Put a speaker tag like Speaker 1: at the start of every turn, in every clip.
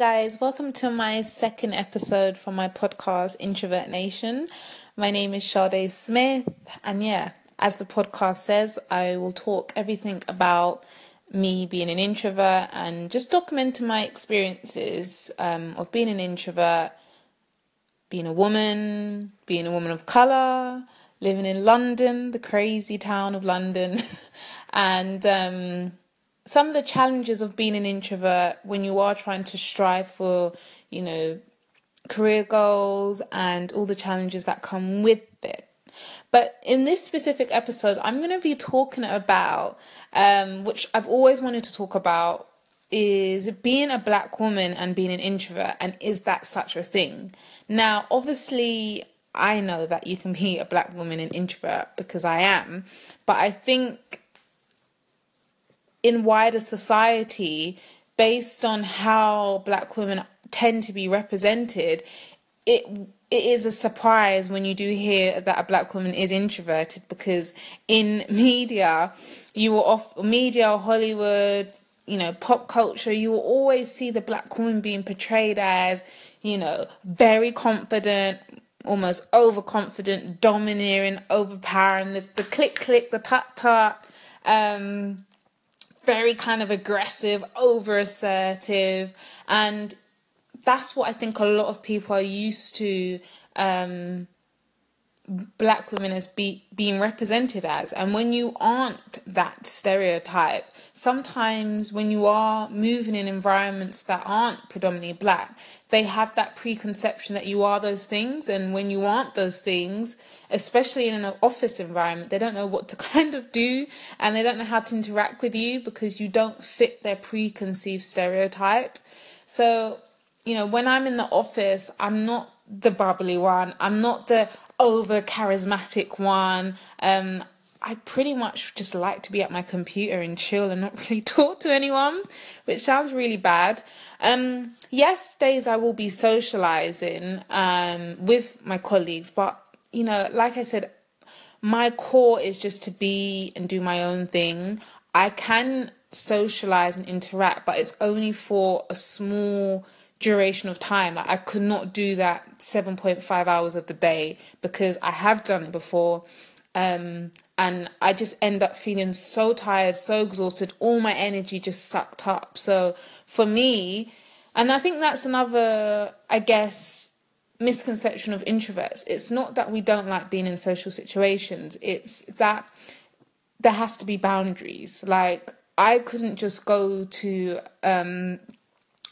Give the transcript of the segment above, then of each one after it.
Speaker 1: guys, welcome to my second episode from my podcast, Introvert Nation. My name is Sade Smith, and yeah, as the podcast says, I will talk everything about me being an introvert and just documenting my experiences um, of being an introvert, being a woman, being a woman of colour, living in London, the crazy town of London, and um, some of the challenges of being an introvert when you are trying to strive for, you know, career goals and all the challenges that come with it. But in this specific episode, I'm going to be talking about, um, which I've always wanted to talk about, is being a black woman and being an introvert, and is that such a thing? Now, obviously, I know that you can be a black woman and introvert because I am, but I think in wider society based on how black women tend to be represented it it is a surprise when you do hear that a black woman is introverted because in media you will off media hollywood you know pop culture you will always see the black woman being portrayed as you know very confident almost overconfident domineering overpowering the, the click click the tut tut. Um very kind of aggressive, over assertive, and that's what I think a lot of people are used to um, black women as be, being represented as. And when you aren't that stereotype, sometimes when you are moving in environments that aren't predominantly black, they have that preconception that you are those things. And when you aren't those things, especially in an office environment, they don't know what to kind of do and they don't know how to interact with you because you don't fit their preconceived stereotype. So, you know, when I'm in the office, I'm not the bubbly one. I'm not the over charismatic one. Um, I pretty much just like to be at my computer and chill and not really talk to anyone, which sounds really bad. Um, yes, days I will be socializing um, with my colleagues, but you know, like I said, my core is just to be and do my own thing. I can socialize and interact, but it's only for a small duration of time. Like I could not do that 7.5 hours of the day because I have done it before. Um, and I just end up feeling so tired, so exhausted, all my energy just sucked up. So for me, and I think that's another, I guess, misconception of introverts. It's not that we don't like being in social situations, it's that there has to be boundaries. Like, I couldn't just go to um,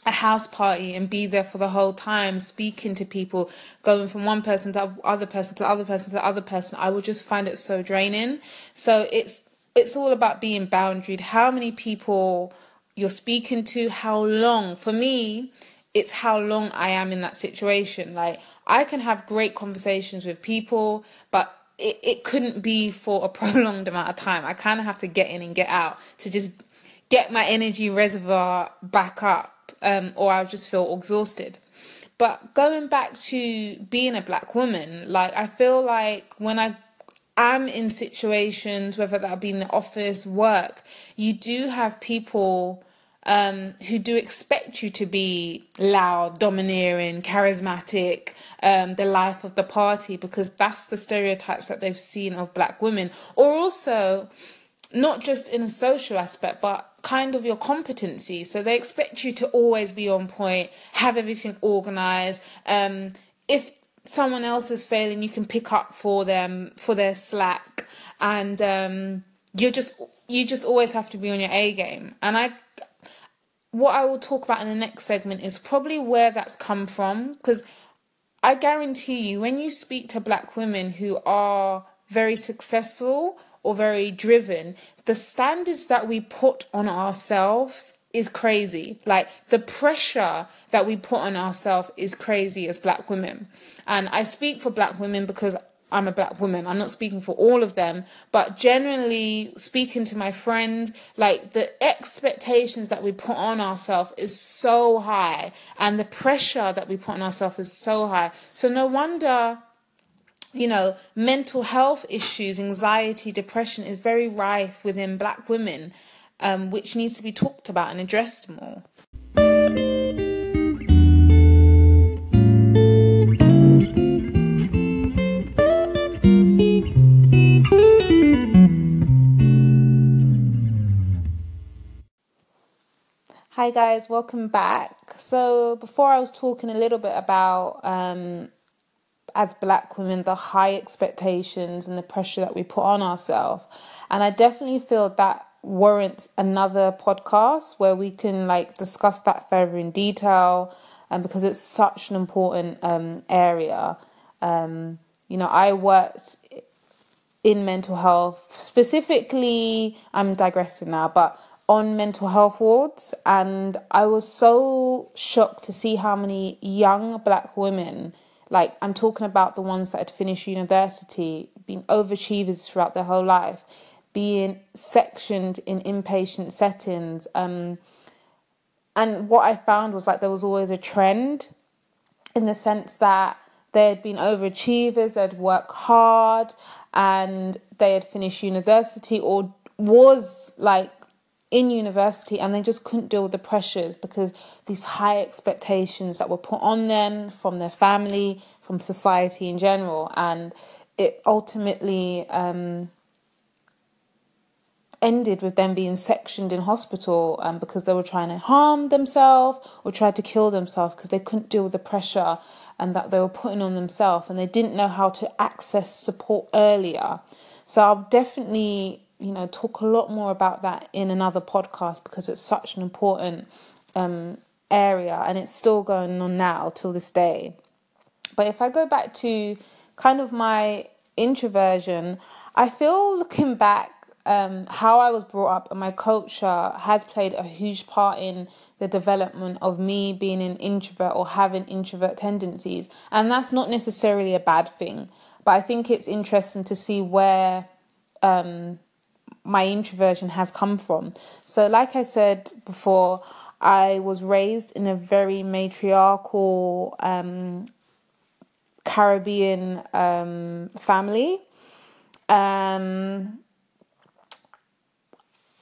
Speaker 1: a house party and be there for the whole time, speaking to people, going from one person to other person to other person to other person, I would just find it so draining. So it's it's all about being boundaried. How many people you're speaking to, how long. For me, it's how long I am in that situation. Like I can have great conversations with people, but it, it couldn't be for a prolonged amount of time. I kind of have to get in and get out to just get my energy reservoir back up um, or I'll just feel exhausted. But going back to being a black woman, like I feel like when I am in situations, whether that be in the office, work, you do have people um, who do expect you to be loud, domineering, charismatic, um, the life of the party, because that's the stereotypes that they've seen of black women. Or also, not just in a social aspect, but kind of your competency. So they expect you to always be on point, have everything organized. Um, if someone else is failing, you can pick up for them for their slack, and um, you're just you just always have to be on your A game. And I, what I will talk about in the next segment is probably where that's come from, because I guarantee you, when you speak to black women who are very successful or very driven, the standards that we put on ourselves is crazy. Like the pressure that we put on ourselves is crazy as black women. And I speak for black women because I'm a black woman. I'm not speaking for all of them, but generally speaking to my friends, like the expectations that we put on ourselves is so high and the pressure that we put on ourselves is so high. So no wonder you know, mental health issues, anxiety, depression is very rife within black women, um, which needs to be talked about and addressed more. Hi guys, welcome back. So before I was talking a little bit about um, as black women the high expectations and the pressure that we put on ourselves, and I definitely feel that warrants another podcast where we can like discuss that further in detail, and um, because it's such an important um, area. Um, you know, I worked in mental health specifically. I'm digressing now, but on mental health wards, and I was so shocked to see how many young black women, like I'm talking about the ones that had finished university, been overachievers throughout their whole life, being sectioned in inpatient settings. Um, and what I found was like there was always a trend in the sense that they had been overachievers, they'd work hard, and they had finished university or was like in university and they just couldn't deal with the pressures because these high expectations that were put on them from their family, from society in general, and it ultimately um, ended with them being sectioned in hospital um, because they were trying to harm themselves or tried to kill themselves because they couldn't deal with the pressure and that they were putting on themselves and they didn't know how to access support earlier. So I'll definitely you know talk a lot more about that in another podcast because it's such an important um, area and it's still going on now till this day. But if I go back to kind of my introversion, I feel looking back um, how I was brought up and my culture has played a huge part in the development of me being an introvert or having introvert tendencies. And that's not necessarily a bad thing, but I think it's interesting to see where um, my introversion has come from. So, like I said before, I was raised in a very matriarchal um, Caribbean um, family. Um,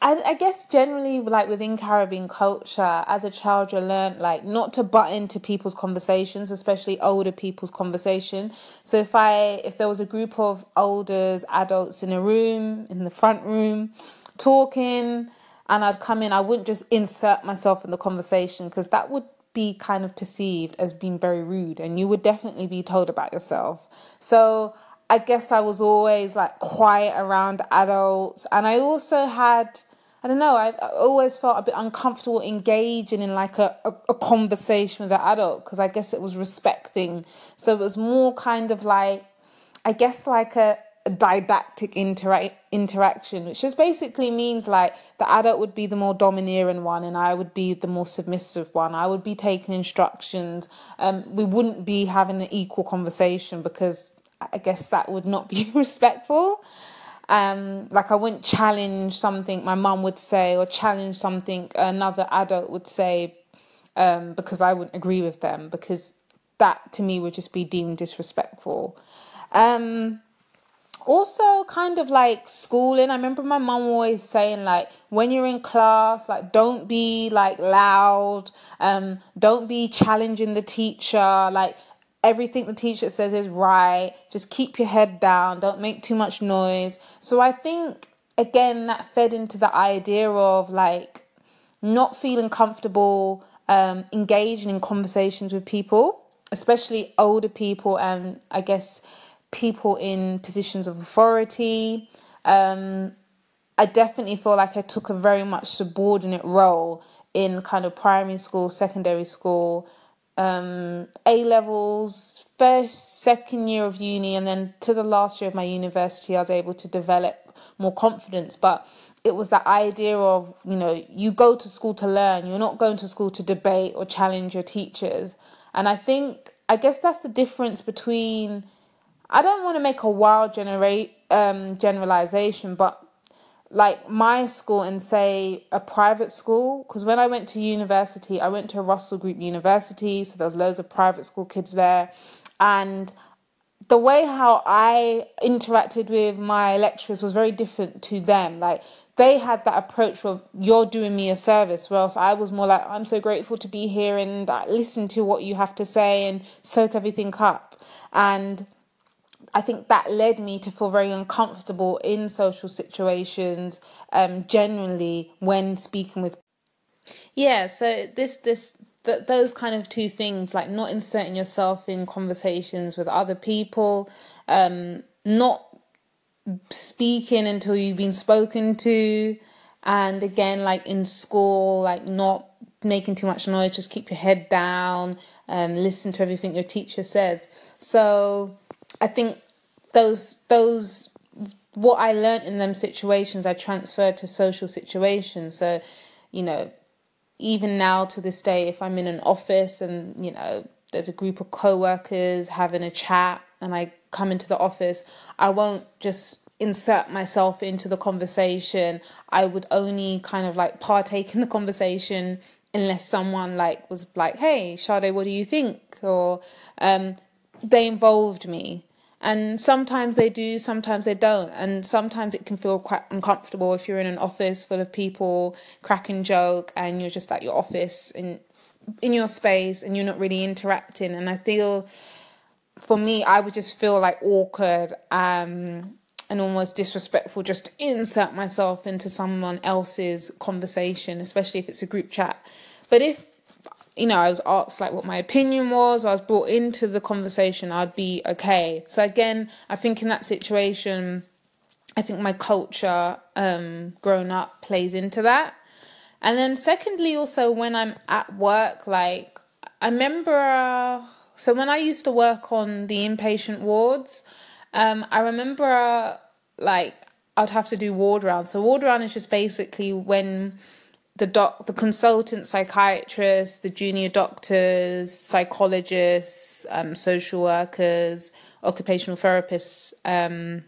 Speaker 1: I, I guess generally, like within Caribbean culture, as a child, you learn like not to butt into people's conversations, especially older people's conversation. So if I if there was a group of elders, adults in a room in the front room, talking, and I'd come in, I wouldn't just insert myself in the conversation because that would be kind of perceived as being very rude, and you would definitely be told about yourself. So I guess I was always like quiet around adults, and I also had I don't know, I, I always felt a bit uncomfortable engaging in like a, a, a conversation with an adult because I guess it was respecting. So it was more kind of like, I guess like a, a didactic intera- interaction, which just basically means like the adult would be the more domineering one and I would be the more submissive one. I would be taking instructions. Um, we wouldn't be having an equal conversation because I guess that would not be respectful. Um, like I wouldn't challenge something my mum would say or challenge something another adult would say um, because I wouldn't agree with them because that to me would just be deemed disrespectful. Um, also kind of like schooling i remember my mom always saying like when you're in class like don't be like loud um don't be challenging the teacher like everything the teacher says is right. Just keep your head down. Don't make too much noise. So I think, again, that fed into the idea of like not feeling comfortable um, engaging in conversations with people, especially older people and I guess people in positions of authority. Um, I definitely feel like I took a very much subordinate role in kind of primary school, secondary school, um, A levels, first, second year of uni, and then to the last year of my university, I was able to develop more confidence. But it was that idea of, you know, you go to school to learn, you're not going to school to debate or challenge your teachers. And I think, I guess that's the difference between, I don't want to make a wild generate um, generalization, but like my school and say a private school because when i went to university i went to a russell group university so there was loads of private school kids there. And the way how i interacted with my lecturers was very different to them. Like they had that approach of you're doing me a service whereas i was more like i'm so grateful to be here and uh, listen to what you have to say and soak everything up. And I think that led me to feel very uncomfortable in social situations, um, generally when speaking with. Yeah, so this this th- those kind of two things, like not inserting yourself in conversations with other people, um, not speaking until you've been spoken to, and again, like in school, like not making too much noise, just keep your head down and listen to everything your teacher says. So I think those those what I learned in them situations I transferred to social situations. So, you know, even now to this day, if I'm in an office and, you know, there's a group of co workers having a chat and I come into the office, I won't just insert myself into the conversation. I would only kind of like partake in the conversation unless someone like was like, "Hey, Sade, what do you think?" or um, they involved me. And sometimes they do, sometimes they don't. And sometimes it can feel quite uncomfortable if you're in an office full of people cracking joke and you're just at your office in in your space and you're not really interacting. And I feel for me I would just feel like awkward um and almost disrespectful just to insert myself into someone else's conversation, especially if it's a group chat. But if you know, I was asked like what my opinion was, I was brought into the conversation, I'd be okay. So again, I think in that situation, I think my culture, um, growing up plays into that. And then secondly, also when I'm at work, like I remember, uh, so when I used to work on the inpatient wards, um, I remember uh, like I'd have to do ward rounds. So ward round is just basically when the doc, the consultant psychiatrists, the junior doctors, psychologists, um, social workers, occupational therapists, um,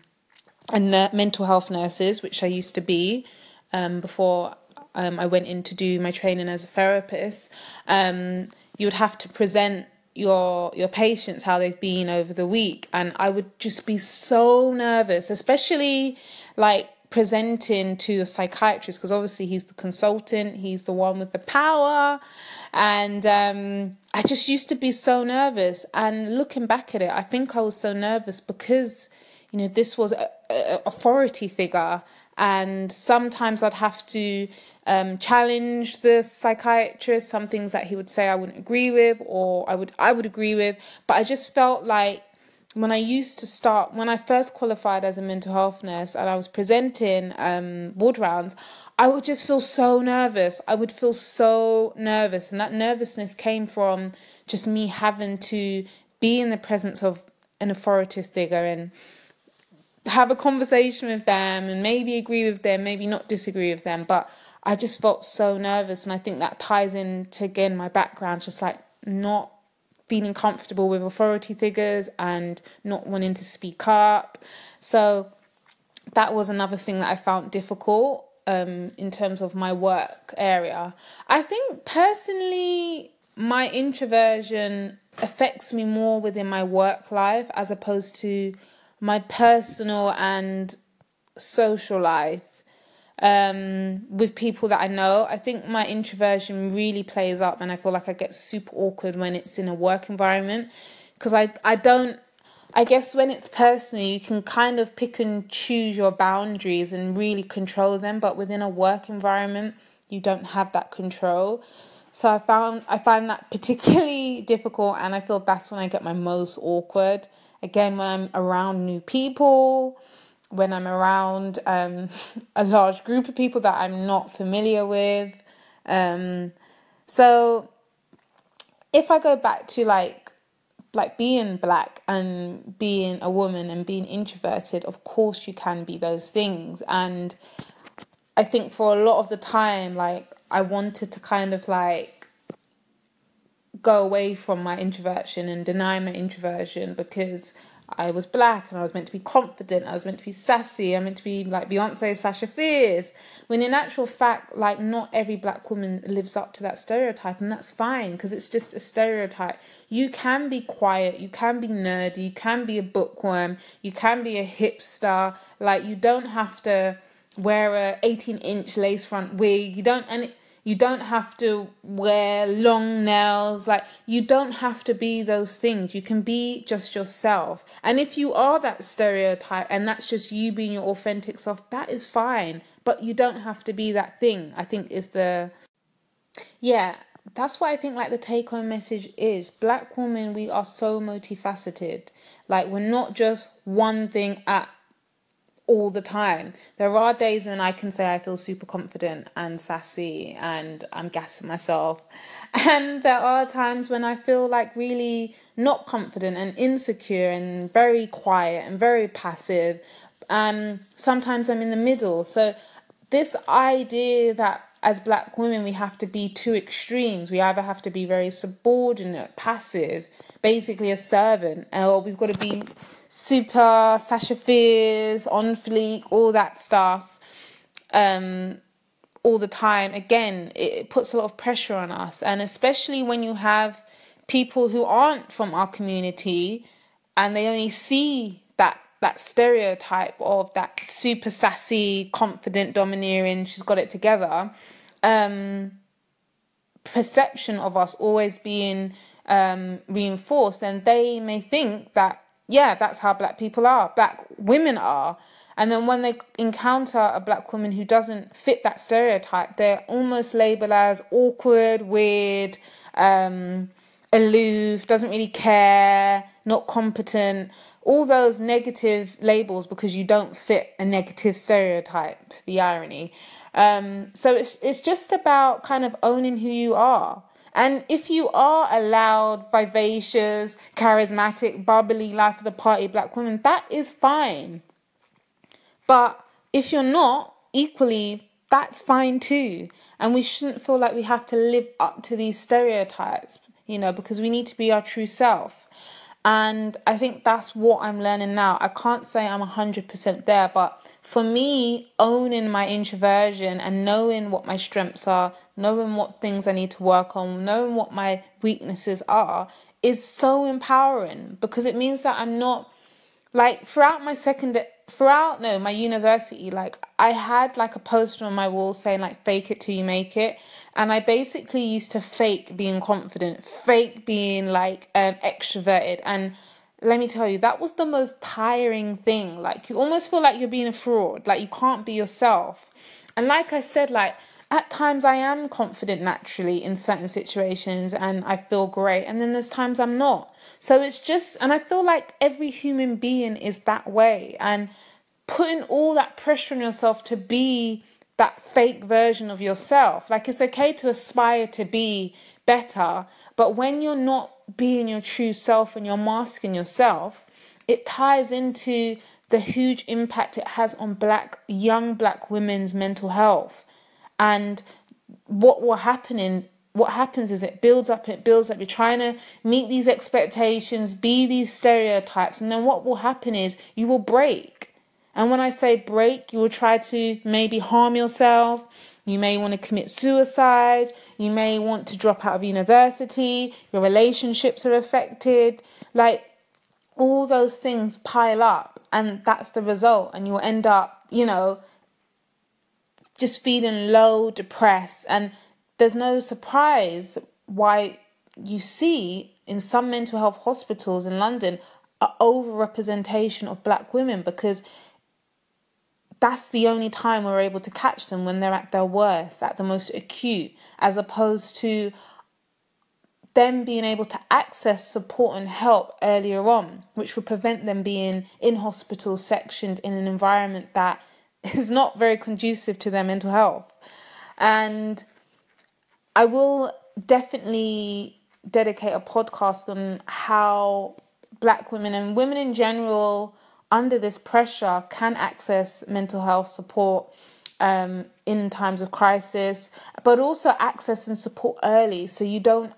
Speaker 1: and mental health nurses, which I used to be um, before um, I went in to do my training as a therapist. Um, you would have to present your your patients how they've been over the week, and I would just be so nervous, especially like presenting to a psychiatrist because obviously he's the consultant, he's the one with the power. And um, I just used to be so nervous. And looking back at it, I think I was so nervous because, you know, this was a, a authority figure. And sometimes I'd have to um, challenge the psychiatrist, some things that he would say I wouldn't agree with, or I would I would agree with. But I just felt like when I used to start, when I first qualified as a mental health nurse and I was presenting um, ward rounds, I would just feel so nervous. I would feel so nervous. And that nervousness came from just me having to be in the presence of an authoritative figure and have a conversation with them and maybe agree with them, maybe not disagree with them. But I just felt so nervous. And I think that ties into, again, my background, just like not feeling comfortable with authority figures and not wanting to speak up. So that was another thing that I found difficult um, in terms of my work area. I think personally, my introversion affects me more within my work life as opposed to my personal and social life um, with people that I know. I think my introversion really plays up, and I feel like I get super awkward when it's in a work environment because I I don't. I guess when it's personal, you can kind of pick and choose your boundaries and really control them, but within a work environment, you don't have that control. So I found I find that particularly difficult, and I feel that's when I get my most awkward. Again, when I'm around new people, when I'm around um, a large group of people that I'm not familiar with. Um, so if I go back to like like being black and being a woman and being introverted, of course you can be those things. And I think for a lot of the time, like I wanted to kind of like go away from my introversion and deny my introversion because I was black and I was meant to be confident, I was meant to be sassy, I'm meant to be like Beyonce, Sasha Fierce. When in actual fact, like not every black woman lives up to that stereotype, and that's fine because it's just a stereotype. You can be quiet, you can be nerdy, you can be a bookworm, you can be a hipster. Like you don't have to wear a 18 inch lace front wig. You don't, and it, you don't have to wear long nails. Like, you don't have to be those things. You can be just yourself. And if you are that stereotype and that's just you being your authentic self, that is fine. But you don't have to be that thing, I think is the Yeah, that's what I think like the take home message is. Black women, we are so multifaceted. Like we're not just one thing at all the time. There are days when I can say I feel super confident and sassy and I'm gassing myself. And there are times when I feel like really not confident and insecure and very quiet and very passive. And sometimes I'm in the middle. So this idea that as black women we have to be two extremes. We either have to be very subordinate, passive, basically a servant, or we've got to be super Sasha Fierce, on fleek, all that stuff, um, all the time. Again, it, it puts a lot of pressure on us, and especially when you have people who aren't from our community and they only see that that stereotype of that super sassy, confident, domineering, she's got it together, um, perception of us always being um, reinforced, and they may think that, yeah, that's how black people are, black women are. And then when they encounter a black woman who doesn't fit that stereotype, they're almost labeled as awkward, weird, um, aloof, doesn't really care, not competent all those negative labels because you don't fit a negative stereotype, the irony. Um, so it's it's just about kind of owning who you are. And if you are a loud, vivacious, charismatic, bubbly, life of the party black woman, that is fine. But if you're not, equally, that's fine too. And we shouldn't feel like we have to live up to these stereotypes, you know, because we need to be our true self. And I think that's what I'm learning now. I can't say I'm 100% there, but for me, owning my introversion and knowing what my strengths are, knowing what things I need to work on, knowing what my weaknesses are, is so empowering because it means that I'm not like throughout my second throughout no my university like i had like a poster on my wall saying like fake it till you make it and i basically used to fake being confident fake being like um, extroverted and let me tell you that was the most tiring thing. Like you almost feel like you're being a fraud like you can't be yourself. And like i said like at times i am confident naturally in certain situations and i feel great and then there's times i'm not. So it's just, and I feel like every human being is that way. And putting all that pressure on yourself to be that fake version of yourself, like it's okay to aspire to be better, but when you're not being your true self and you're masking yourself, it ties into the huge impact it has on black young black women's mental health and what will happen in what happens is it builds up, it builds up. You're trying to meet these expectations, be these stereotypes, and then what will happen is you will break. And when I say break, you will try to maybe harm yourself. You may want to commit suicide. You may want to drop out of university. Your relationships are affected. Like all those things pile up, and that's the result. And you'll end up, you know, just feeling low, depressed, and there's no surprise why you see in some mental health hospitals in London a overrepresentation of black women because that's the only time we're able to catch them when they're at their worst, at the most acute, as opposed to them being able to access support and help earlier on, which would prevent them being in hospital sectioned in an environment that is not very conducive to their mental health. And I will definitely dedicate a podcast on how black women and women in general under this pressure can access mental health support um, in times of crisis, but also access and support early so you don't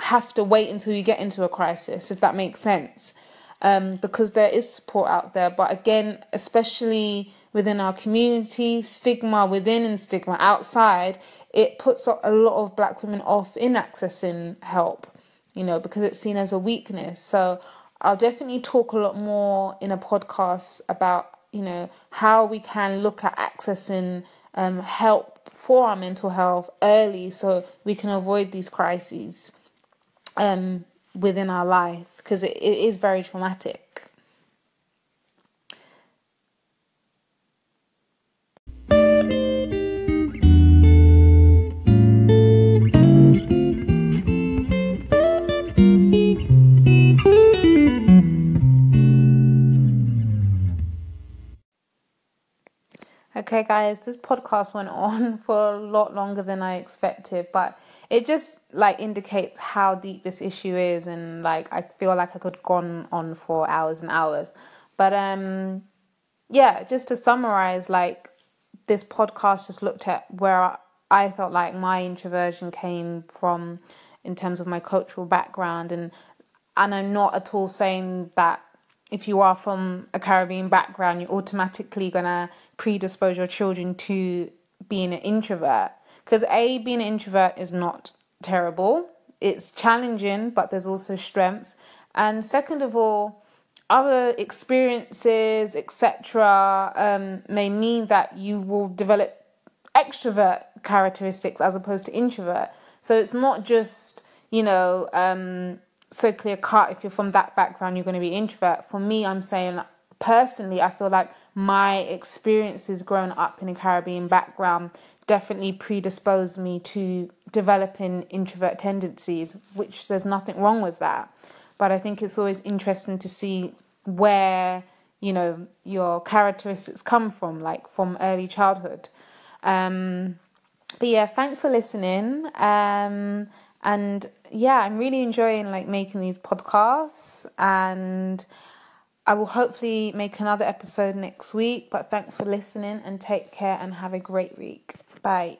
Speaker 1: have to wait until you get into a crisis, if that makes sense. Um, because there is support out there, but again, especially within our community, stigma within and stigma outside, it puts a lot of black women off in accessing help, you know, because it's seen as a weakness. So I'll definitely talk a lot more in a podcast about, you know, how we can look at accessing um, help for our mental health early so we can avoid these crises um, within our life because it, it is very traumatic. Okay, guys, this podcast went on for a lot longer than I expected, but it just like indicates how deep this issue is, and like I feel like I could gone on for hours and hours. But um, yeah, just to summarize, like this podcast just looked at where I felt like my introversion came from in terms of my cultural background, and and I'm not at all saying that if you are from a Caribbean background, you're automatically gonna predispose your children to being an introvert. Because A, being an introvert is not terrible. It's challenging, but there's also strengths. And second of all, other experiences, etc., um, may mean that you will develop extrovert characteristics as opposed to introvert. So it's not just, you know, um, so clear cut if you're from that background you're going to be introvert. For me i'm saying personally i feel like my experiences growing up in a caribbean background definitely predisposed me to developing introvert tendencies which there's nothing wrong with that. But i think it's always interesting to see where you know your characteristics come from like from early childhood. Um but yeah thanks for listening um and yeah, I'm really enjoying like making these podcasts and I will hopefully make another episode next week. But thanks for listening and take care and have a great week. Bye.